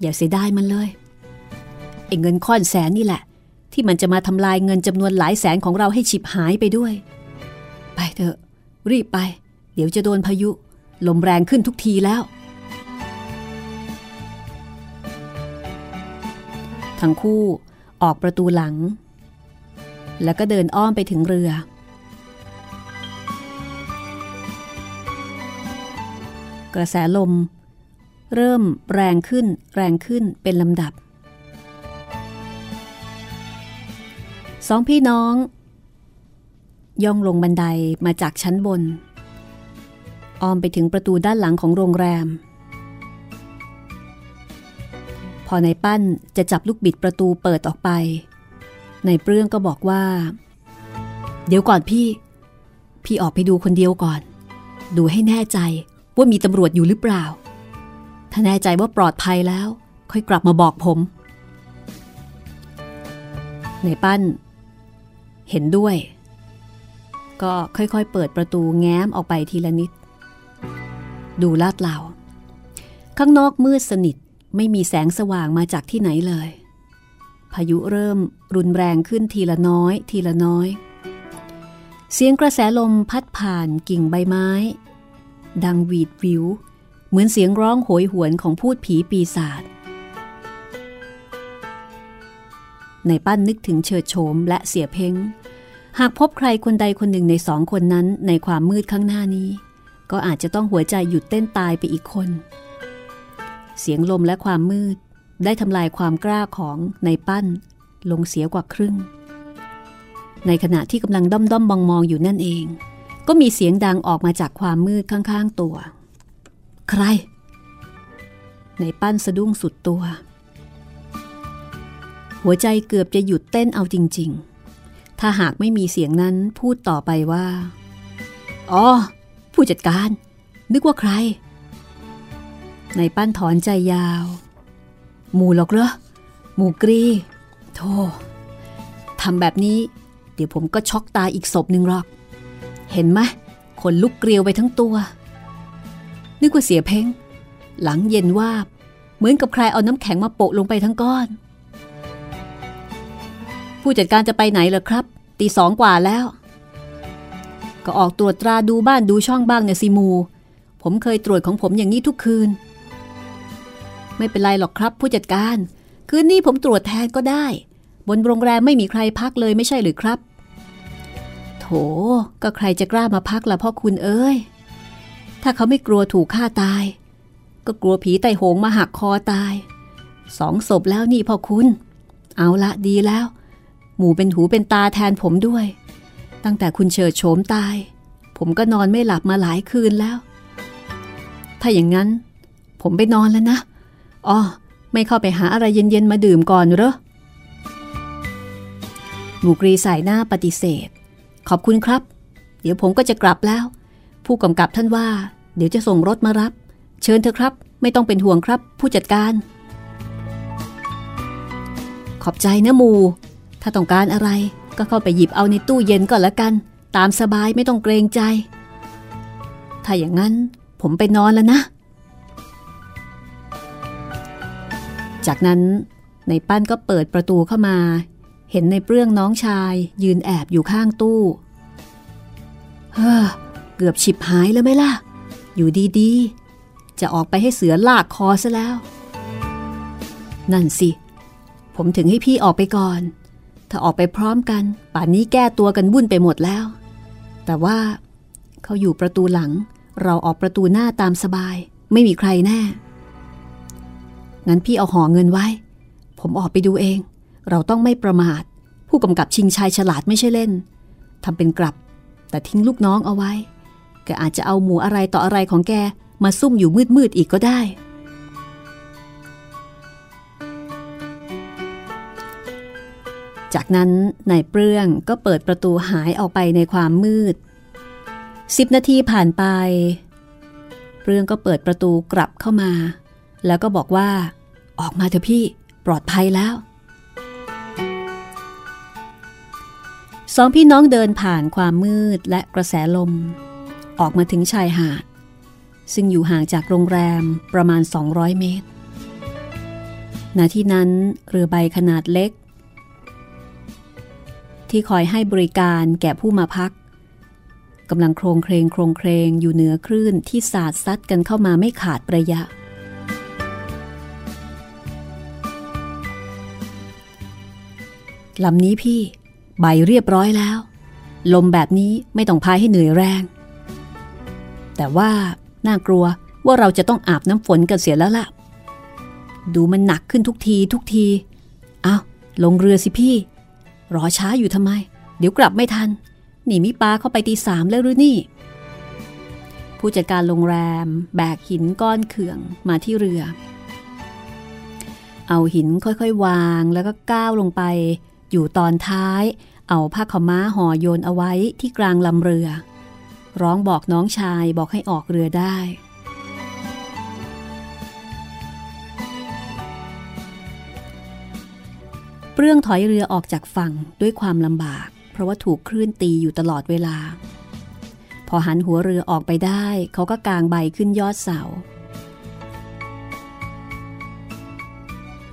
อย่าเสียดายมันเลย ไอ้เงินค่อนแสนนี่แหละ ที่มันจะมาทำลายเงินจำนวนหลายแสนของเราให้ฉิบหายไปด้วย ไปเถอะ รีบไป เดี๋ยวจะโดนพายุ ลมแรงขึ้นทุกทีแล้ว ทั้งคู่ออกประตูหลัง แล้วก็เดินอ้อมไปถึงเรือ กระแสลม เริ่มแรงขึ้นแรงขึ้นเป็นลำดับ สองพี่น้อง ย่องลงบันไดมาจากชั้นบนอ้อมไปถึงประตูด้านหลังของโรงแรม พอในปั้นจะจับลูกบิดประตูเปิดออกไป ในเปรื่องก็บอกว่า เดี๋ยวก่อนพี่ พี่ออกไปดูคนเดียวก่อน ดูให้แน่ใจว่ามีตำรวจอยู่หรือเปล่า ถ้าแน่ใจว่าปลอดภัยแล้ว ค่อยกลับมาบอกผมในปั้น เห็นด้วย ก็ค่อยๆเปิดประตูแง้มออกไปทีละนิด ดูลาดเหลาข้างนอกมืดสนิทไม่มีแสงสว่างมาจากที่ไหนเลย พายุเริ่มรุนแรงขึ้นทีละน้อย ทีละน้อย เสียงกระแสลมพัดผ่านกิ่งใบไม้ ดังวีดวิว เหมือนเสียงร้องโหยหวนของพูดผีปีศาจในปั้นนึกถึงเฉิดโฉมและเสียเพ้ง หากพบใครคนใดคนหนึ่งในสองคนนั้นในความมืดข้างหน้านี้ ก็อาจจะต้องหัวใจหยุดเต้นตายไปอีกคน เสียงลมและความมืดได้ทำลายความกล้าของในปั้น ลงเสียกว่าครึ่ง ในขณะที่กำลังด้อมด้อมมองมองอยู่นั่นเอง ก็มีเสียงดังออกมาจากความมืดข้างๆตัว ใคร ในปั้นสะดุ้งสุดตัว หัวใจเกือบจะหยุดเต้นเอาจริง ๆ ถ้าหากไม่มีเสียงนั้นพูดต่อไปว่า อ๋อ ผู้จัดการ นึกว่าใคร ในปั้นถอนใจยาว หมูหรอกเหรอ หมูกรี โธ่ทำแบบนี้ เดี๋ยวผมก็ช็อกตายอีกศพหนึ่งหรอก เห็นไหมขนลุกเกลียวไปทั้งตัว นึกว่าเสียเพ้ง หลังเย็นว่าเหมือนกับใครเอาน้ำแข็งมาโปะลงไปทั้งก้อน ผู้จัดการจะไปไหนเหรอครับ ตีสองกว่าแล้ว ก็ออกตรวจตราดูบ้านดูช่องบ้างเนี่ยสิมู ผมเคยตรวจของผมอย่างนี้ทุกคืน ไม่เป็นไรหรอกครับ ผู้จัดการ คืนนี้ผมตรวจแทนก็ได้ บนโรงแรมไม่มีใครพักเลยไม่ใช่หรือครับ โถ ก็ใครจะกล้ามาพักล่ะพ่อคุณเอ้ย ถ้าเขาไม่กลัวถูกฆ่าตาย ก็กลัวผีไตโหงมาหักคอตายสองศพแล้วนี่พ่อคุณ เอาละดีแล้ว หมูเป็นหูเป็นตาแทนผมด้วย ตั้งแต่คุณเฉิดโฉมตาย ผมก็นอนไม่หลับมาหลายคืนแล้ว ถ้าอย่างนั้น ผมไปนอนแล้วนะอ๋อไม่เข้าไปหาอะไรเย็นๆมาดื่มก่อนเหรอหมูกรีสายหน้าปฏิเสธ ขอบคุณครับ เดี๋ยวผมก็จะกลับแล้ว ผู้กำกับท่านว่า เดี๋ยวจะส่งรถมารับ เชิญเถอครับ ไม่ต้องเป็นห่วงครับ ผู้จัดการ ขอบใจนะหมู ถ้าต้องการอะไรก็เข้าไปหยิบเอาในตู้เย็นก็แล้วกัน ตามสบายไม่ต้องเกรงใจ ถ้าอย่างนั้นผมไปนอนแล้วนะ จากนั้นในปั้นก็เปิดประตูเข้ามา เห็นในเปลื้องน้องชาย ยืนแอบอยู่ข้างตู้เฮ้อเกือบฉิบหายแล้วไหมล่ะ อยู่ดีๆ จะออกไปให้เสือลากคอซะแล้ว นั่นสิ ผมถึงให้พี่ออกไปก่อน ถ้าออกไปพร้อมกัน ป่านนี้แก้ตัวกันวุ่นไปหมดแล้ว แต่ว่าเขาอยู่ประตูหลัง เราออกประตูหน้าตามสบาย ไม่มีใครแน่ งั้นพี่เอาห่อเงินไว้ ผมออกไปดูเอง เราต้องไม่ประมาท ผู้กำกับชิงชายฉลาดไม่ใช่เล่นทำเป็นกลับ แต่ทิ้งลูกน้องเอาไว้แกอาจจะเอาหมูอะไรต่ออะไรของแกมาซุ่มอยู่มืดๆอีกก็ได้ จากนั้นนายเปลื้องก็เปิดประตูหายออกไปในความมืดสิบนาทีผ่านไป เปลื้องก็เปิดประตูกลับเข้ามา แล้วก็บอกว่า ออกมาเถอะพี่ปลอดภัยแล้วสองพี่น้องเดินผ่านความมืดและกระแสลม ออกมาถึงชายหาด ซึ่งอยู่ห่างจากโรงแรมประมาณ 200 เมตร ณ ที่นั้นเรือใบขนาดเล็ก ที่คอยให้บริการแก่ผู้มาพักกำลังโครงเครงโครงเครงอยู่เหนือคลื่นที่สาดซัดกันเข้ามาไม่ขาดประยะ ลำนี้พี่ ใบเรียบร้อยแล้ว ลมแบบนี้ไม่ต้องพายให้เหนื่อยแรง แต่ว่าน่ากลัวว่าเราจะต้องอาบน้ำฝนกันเสียแล้วล่ะ ดูมันหนักขึ้นทุกทีทุกที เอาลงเรือสิพี่ รอช้าอยู่ทำไม เดี๋ยวกลับไม่ทัน หนีมิปาเข้าไปตีสามแล้วหรือนี่ ผู้จัดการโรงแรม แบกหินก้อนเขื่องมาที่เรือ เอาหินค่อยๆ วางแล้วก็ก้าวลงไป อยู่ตอนท้าย เอาผ้าขม้าห่อโยนเอาไว้ที่กลางลำเรือ ร้องบอกน้องชายบอกให้ออกเรือได้ ปลื้องถอยเรือออกจากฝั่งด้วยความลำบาก เพราะว่าถูกคลื่นตีอยู่ตลอดเวลา พอหันหัวเรือออกไปได้ เขาก็กางใบขึ้นยอดเสา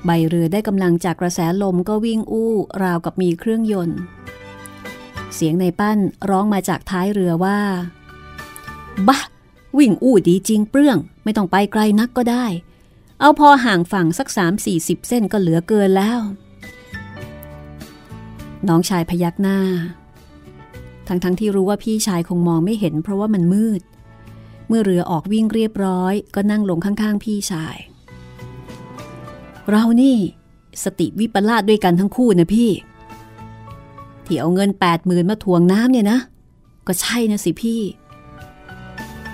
ใบเรือได้กำลังจากกระแสลมก็วิ่งอู้ราวกับมีเครื่องยนต์ เสียงในปั้นร้องมาจากท้ายเรือว่าบะวิ่งอู้ดีจริงเปลื้อง ไม่ต้องไปไกลนักก็ได้ เอาพอห่างฝั่งสักสามสี่สิบเส้นก็เหลือเกินแล้ว น้องชายพยักหน้า ทั้งทั้งที่รู้ว่าพี่ชายคงมองไม่เห็นเพราะว่ามันมืด เมื่อเรือออกวิ่งเรียบร้อย ก็นั่งลงข้างๆ พี่ชาย เรานี่สติวิปลาสด้วยกันทั้งคู่นะพี่ ที่เอาเงินแปดหมื่นมาทวงน้ำเนี่ยนะ ก็ใช่นะสิพี่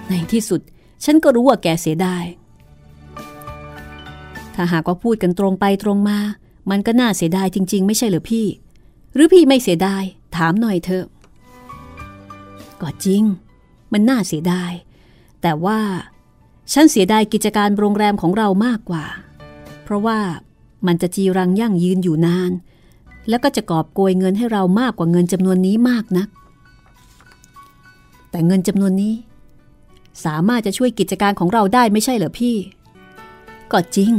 ในที่สุดฉันก็รู้ว่าแกเสียดาย ถ้าหากว่าพูดกันตรงไปตรงมา มันก็น่าเสียดายจริง ๆ ไม่ใช่เหรอพี่ หรือพี่ไม่เสียดาย ถามหน่อยเถอะ ก็จริง มันน่าเสียดาย แต่ว่า ฉันเสียดายกิจการโรงแรมของเรามากกว่า เพราะว่ามันจะจีรังยั่งยืนอยู่นาน แล้วก็จะกอบโกยเงินให้เรามากกว่าเงินจำนวนนี้มากนัก แต่เงินจำนวนนี้ สามารถจะช่วยกิจการของเราได้ไม่ใช่เหรอพี่ ก็จริง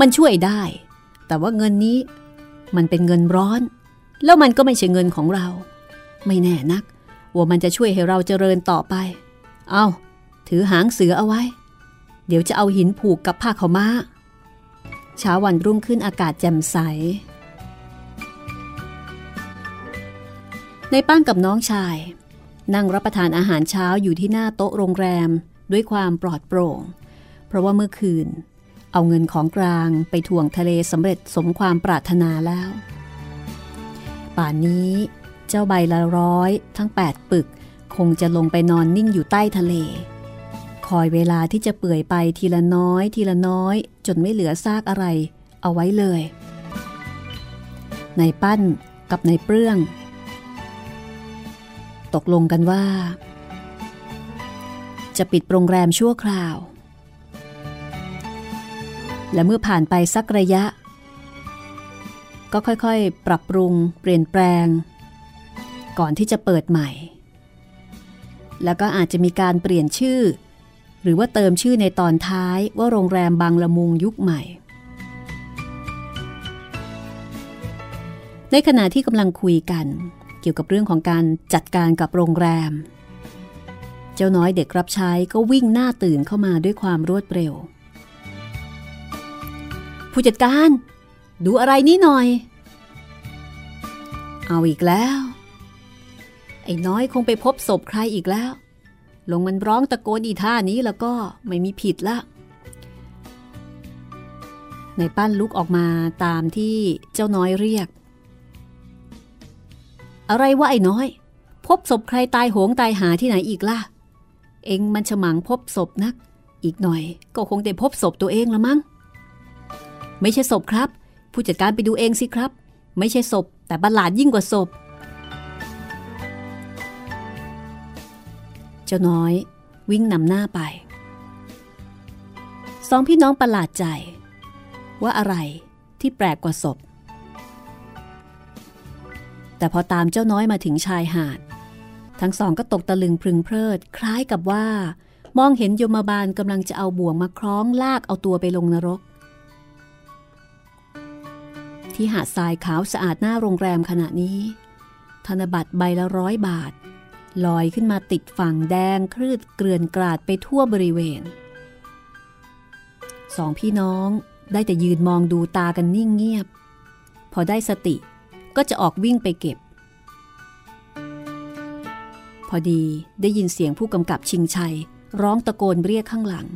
มันช่วยได้ แต่ว่าเงินนี้ มันเป็นเงินร้อน แล้วมันก็ไม่ใช่เงินของเรา ไม่แน่นัก ว่ามันจะช่วยให้เราเจริญต่อไป เอาถือหางเสือเอาไว้ เดี๋ยวจะเอาหินผูกกับผ้าขาม้าเช้าวันรุ่งขึ้นอากาศแจ่มใส ในป้านกับน้องชาย นั่งรับประทานอาหารเช้าอยู่ที่หน้าโต๊ะโรงแรมด้วยความปลอดโปร่ง เพราะว่าเมื่อคืน เอาเงินของกลางไปถ่วงทะเลสำเร็จสมความปรารถนาแล้ว ป่านนี้ เจ้าใบละร้อยทั้ง 8 ปึก คงจะลงไปนอนนิ่งอยู่ใต้ทะเล คอยเวลาที่จะเปื่อยไปทีละน้อยทีละน้อย จนไม่เหลือซากอะไร เอาไว้เลยในปั้นกับนายเปรื่อง ตกลงกันว่า จะปิดโรงแรมชั่วคราว และเมื่อผ่านไปสักระยะ ก็ค่อยๆ ปรับปรุงเปลี่ยนแปลง ก่อนที่จะเปิดใหม่ แล้วก็อาจจะมีการเปลี่ยนชื่อ หรือว่าเติมชื่อในตอนท้ายว่าโรงแรมบางละมุงยุคใหม่ ในขณะที่กำลังคุยกัน เกี่ยวกับเรื่องของการจัดการกับโรงแรม เจ้าน้อยเด็กรับใช้ก็วิ่งหน้าตื่นเข้ามาด้วยความรวดเร็ว ผู้จัดการ ดูอะไรนี่หน่อย เอาอีกแล้ว ไอ้น้อยคงไปพบศพใครอีกแล้ว ลงมันร้องตะโกนอีท่านี้แล้วก็ไม่มีผิดละในปั้นลุกออกมาตามที่เจ้าน้อยเรียก อะไรวะไอ้น้อย พบศพใครตายโหงตายหาที่ไหนอีกล่ะ เองมันฉมังพบศพนัก อีกหน่อยก็คงได้พบศพตัวเองละมั้ง ไม่ใช่ศพครับ ผู้จัดการไปดูเองสิครับ ไม่ใช่ศพ แต่บัลลาดยิ่งกว่าศพ เจ้าน้อยวิ่งนำหน้าไป สองพี่น้องประหลาดใจ ว่าอะไรที่แปลกกว่าศพ แต่พอตามเจ้าน้อยมาถึงชายหาด ทั้งสองก็ตกตะลึงพึงเพลิด คล้ายกับว่ามองเห็นโยมบาลกำลังจะเอาบ่วงมาคล้องลากเอาตัวไปลงนรก ที่หาดทรายขาวสะอาดหน้าโรงแรมขณะนี้ ธนบัตรใบละร้อยบาท ลอยขึ้นมาติดฝั่งแดงคลืดเกลื่อนกราดไปทั่วบริเวณ สองพี่น้องได้แต่ยืนมองดูตากันนิ่งเงียบ พอได้สติก็จะออกวิ่งไปเก็บ พอดีได้ยินเสียงผู้กำกับชิงชัย ร้องตะโกนเรียกข้างหลัง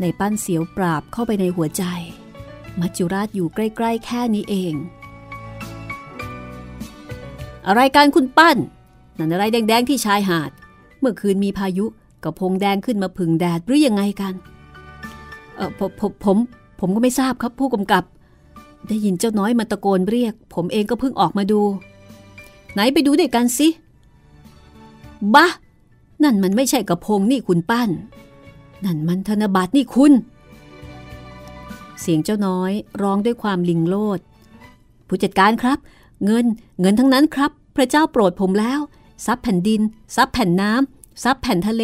ในปั้นเสียวปราบเข้าไปในหัวใจ มัจจุราชอยู่ใกล้ ๆ แค่นี้เอง อะไรการคุณปั้น นั่นอะไรแดง ๆ ที่ชายหาด เมื่อคืนมีพายุกับพงแดงขึ้นมาผึ่งแดดหรือยังไงกัน เออผมผมผมผมก็ไม่ทราบครับผู้กำกับ ได้ยินเจ้าน้อยมันตะโกนเรียก ผมเองก็เพิ่งออกมาดู ไหนไปดูด้วยกันสิบ้านั่นมันไม่ใช่กระพงนี่คุณปั้น นั่นมันธนบัตรนี่คุณ เสียงเจ้าน้อยร้องด้วยความลิงโลด ผู้จัดการครับ เงินเงินทั้งนั้นครับ พระเจ้าโปรดผมแล้วซับแผ่นดินซับแผ่นน้ำซับแผ่นทะเล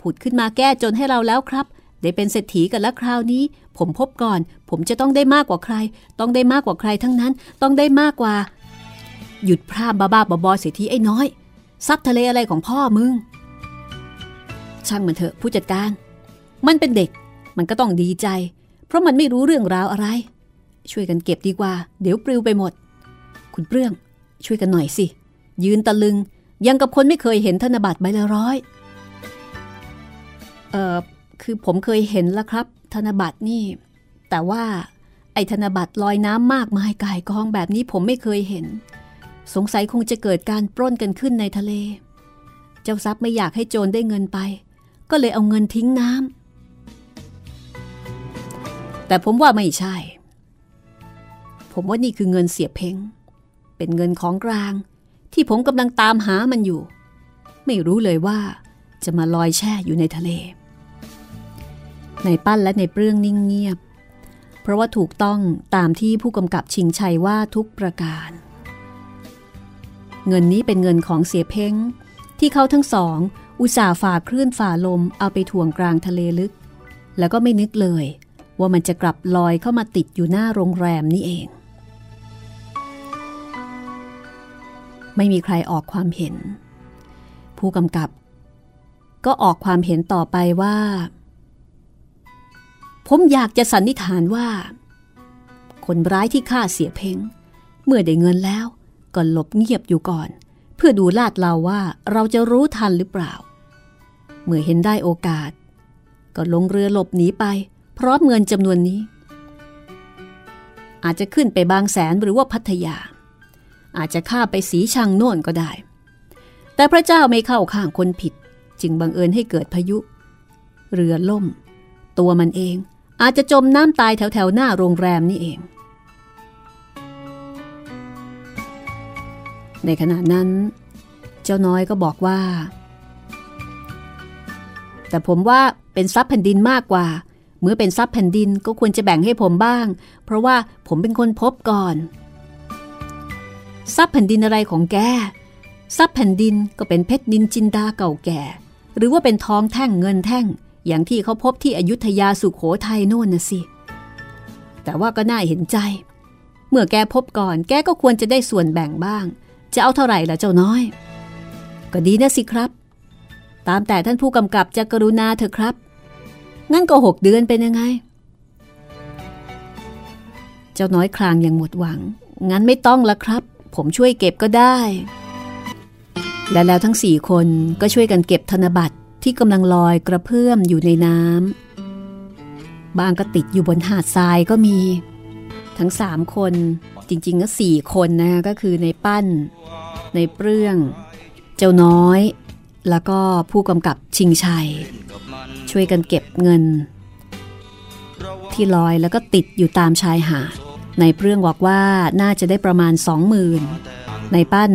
ผุดขึ้นมาแก้จนให้เราแล้วครับ ได้เป็นเศรษฐีกันแล้วคราวนี้ ผมพบก่อน ผมจะต้องได้มากกว่าใคร ต้องได้มากกว่าใครทั้งนั้น ต้องได้มากกว่า หยุดพร่ำบ้าๆบอๆเสียทีไอ้น้อยซับทะเลอะไรของพ่อมึง ช่างมันเถอะผู้จัดการ มันเป็นเด็ก มันก็ต้องดีใจ เพราะมันไม่รู้เรื่องราวอะไร ช่วยกันเก็บดีกว่า เดี๋ยวปลิวไปหมด คุณเปรื่อง ช่วยกันหน่อยสิ ยืนตะลึง ยังกับคนไม่เคยเห็นธนบัตรใบละร้อย เอ่อคือผมเคยเห็นแล้วครับ ธนบัตรนี่ แต่ว่าไอ้ธนบัตรลอยน้ำมากมายกายกองแบบนี้ผมไม่เคยเห็น สงสัยคงจะเกิดการปล้นกันขึ้นในทะเล เจ้าทรัพย์ไม่อยากให้โจรได้เงินไป ก็เลยเอาเงินทิ้งน้ำ แต่ผมว่าไม่ใช่ ผมว่านี่คือเงินเสียเพ้ง เป็นเงินของกลาง ที่ผมกำลังตามหามันอยู่ ไม่รู้เลยว่าจะมาลอยแช่อยู่ในทะเล ในปั้นและในเปรื่องนิ่งเงียบ เพราะว่าถูกต้องตามที่ผู้กำกับชิงชัยว่าทุกประการ เงินนี้เป็นเงินของเสียเพ้ง ที่เขาทั้งสอง อุตส่าห์ฝ่าคลื่นฝ่าลมเอาไปถ่วงกลางทะเลลึก แล้วก็ไม่นึกเลย ว่ามันจะกลับลอยเข้ามาติดอยู่หน้าโรงแรมนี่เอง ไม่มีใครออกความเห็น ผู้กำกับ ก็ออกความเห็นต่อไปว่า ผมอยากจะสันนิษฐานว่า คนร้ายที่ฆ่าเสียเพ้ง เมื่อได้เงินแล้ว ก็หลบเงียบอยู่ก่อน เพื่อดูลาดเราว่าเราจะรู้ทันหรือเปล่า เมื่อเห็นได้โอกาส ก็ลงเรือหลบหนีไป พร้อมเงินจำนวนนี้ อาจจะขึ้นไปบางแสนหรือว่าพัทยา อาจจะข้าไปสีชังโน่นก็ได้ แต่พระเจ้าไม่เข้าข้างคนผิด จึงบังเอิญให้เกิดพายุ เรือล่ม ตัวมันเองอาจจะจมน้ำตายแถวแถวหน้าโรงแรมนี่เอง ในขณะนั้น เจ้าน้อยก็บอกว่า แต่ผมว่าเป็นทรัพย์แผ่นดินมากกว่า เมื่อเป็นทรัพย์แผ่นดินก็ควรจะแบ่งให้ผมบ้าง เพราะว่าผมเป็นคนพบก่อน ทรัพย์แผ่นดินอะไรของแก ทรัพย์แผ่นดินก็เป็นเพชรนินจินดาเก่าแก่ หรือว่าเป็นทองแท่งเงินแท่ง อย่างที่เขาพบที่อยุธยาสุขโขทัยโน่นนะสิ แต่ว่าก็น่าเห็นใจ เมื่อแกพบก่อนแกก็ควรจะได้ส่วนแบ่งบ้าง จะเอาเท่าไหร่ล่ะเจ้าน้อย ก็ดีนะสิครับ ตามแต่ท่านผู้กำกับจะกรุณาเถอะครับ งั้นก็หกเดือนเป็นยังไง เจ้าน้อยคลางย่างหมดหวัง งั้นไม่ต้องละครับ ผมช่วยเก็บก็ได้ และแล้วทั้งสี่คนก็ช่วยกันเก็บธนบัตรที่กำลังลอยกระเพื่อมอยู่ในน้ำบางก็ติดอยู่บนหาดทรายก็มี ทั้งสามคนจริงๆก็สี่คนนะก็คือในปั้น ในเปรื่อง เจ้าน้อย แล้วก็ผู้กำกับชิงชัย ช่วยกันเก็บเงิน ที่ลอยแล้วก็ติดอยู่ตามชายหาดในเปรื่องบอกว่าน่าจะได้ประมาณสองหมื่นในปั้น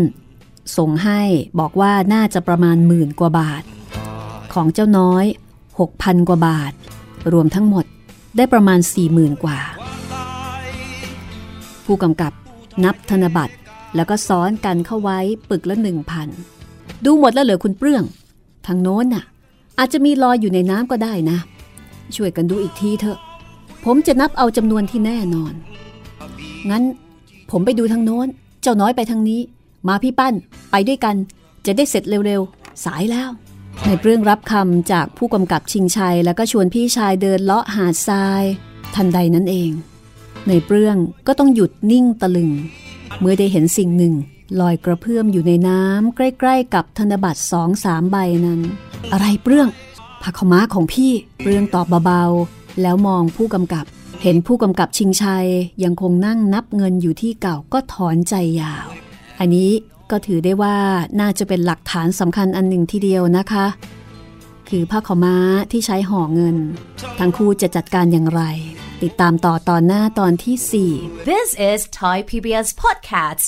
ส่งให้บอกว่าน่าจะประมาณหมื่นกว่าบาท ของเจ้าน้อย6,000กว่าบาท รวมทั้งหมดได้ประมาณ40,000กว่า ผู้กำกับนับธนบัตรแล้วก็ซ้อนกันเข้าไว้ปึกละหนึ่งพัน ดูหมดแล้วเหรอคุณเปลื้อง ทางโน้นน่ะ อาจจะมีลอยอยู่ในน้ำก็ได้นะ ช่วยกันดูอีกทีเถอะ ผมจะนับเอาจำนวนที่แน่นอน งั้นผมไปดูทางโน้น เจ้าน้อยไปทางนี้ มาพี่ปั้นไปด้วยกัน จะได้เสร็จเร็วๆ สายแล้วในเรื่องรับคำจากผู้กำกับชิงชัย แล้วก็ชวนพี่ชายเดินเลาะหาดทราย ทันใดนั้นเอง ในเปรื่องก็ต้องหยุดนิ่งตะลึง เมื่อได้เห็นสิ่งหนึ่ง ลอยกระเพื่อมอยู่ในน้ำใกล้ ๆ กับธนบัตรสองสามใบนั้น อะไรเปรื่องผักขม้าของพี่เปรื่องตอบเบาๆ แล้วมองผู้กำกับ เห็นผู้กำกับชิงชัยยังคงนั่งนับเงินอยู่ที่เก่าก็ถอนใจยาว อันนี้ก็ถือได้ว่าน่าจะเป็นหลักฐานสำคัญอันหนึ่งทีเดียวนะคะ คือผ้าขม้าที่ใช้ห่อเงิน ทั้งคู่จะจัดการอย่างไร ติดตามต่อตอนหน้าตอนที่ 4 This is Thai PBS Podcast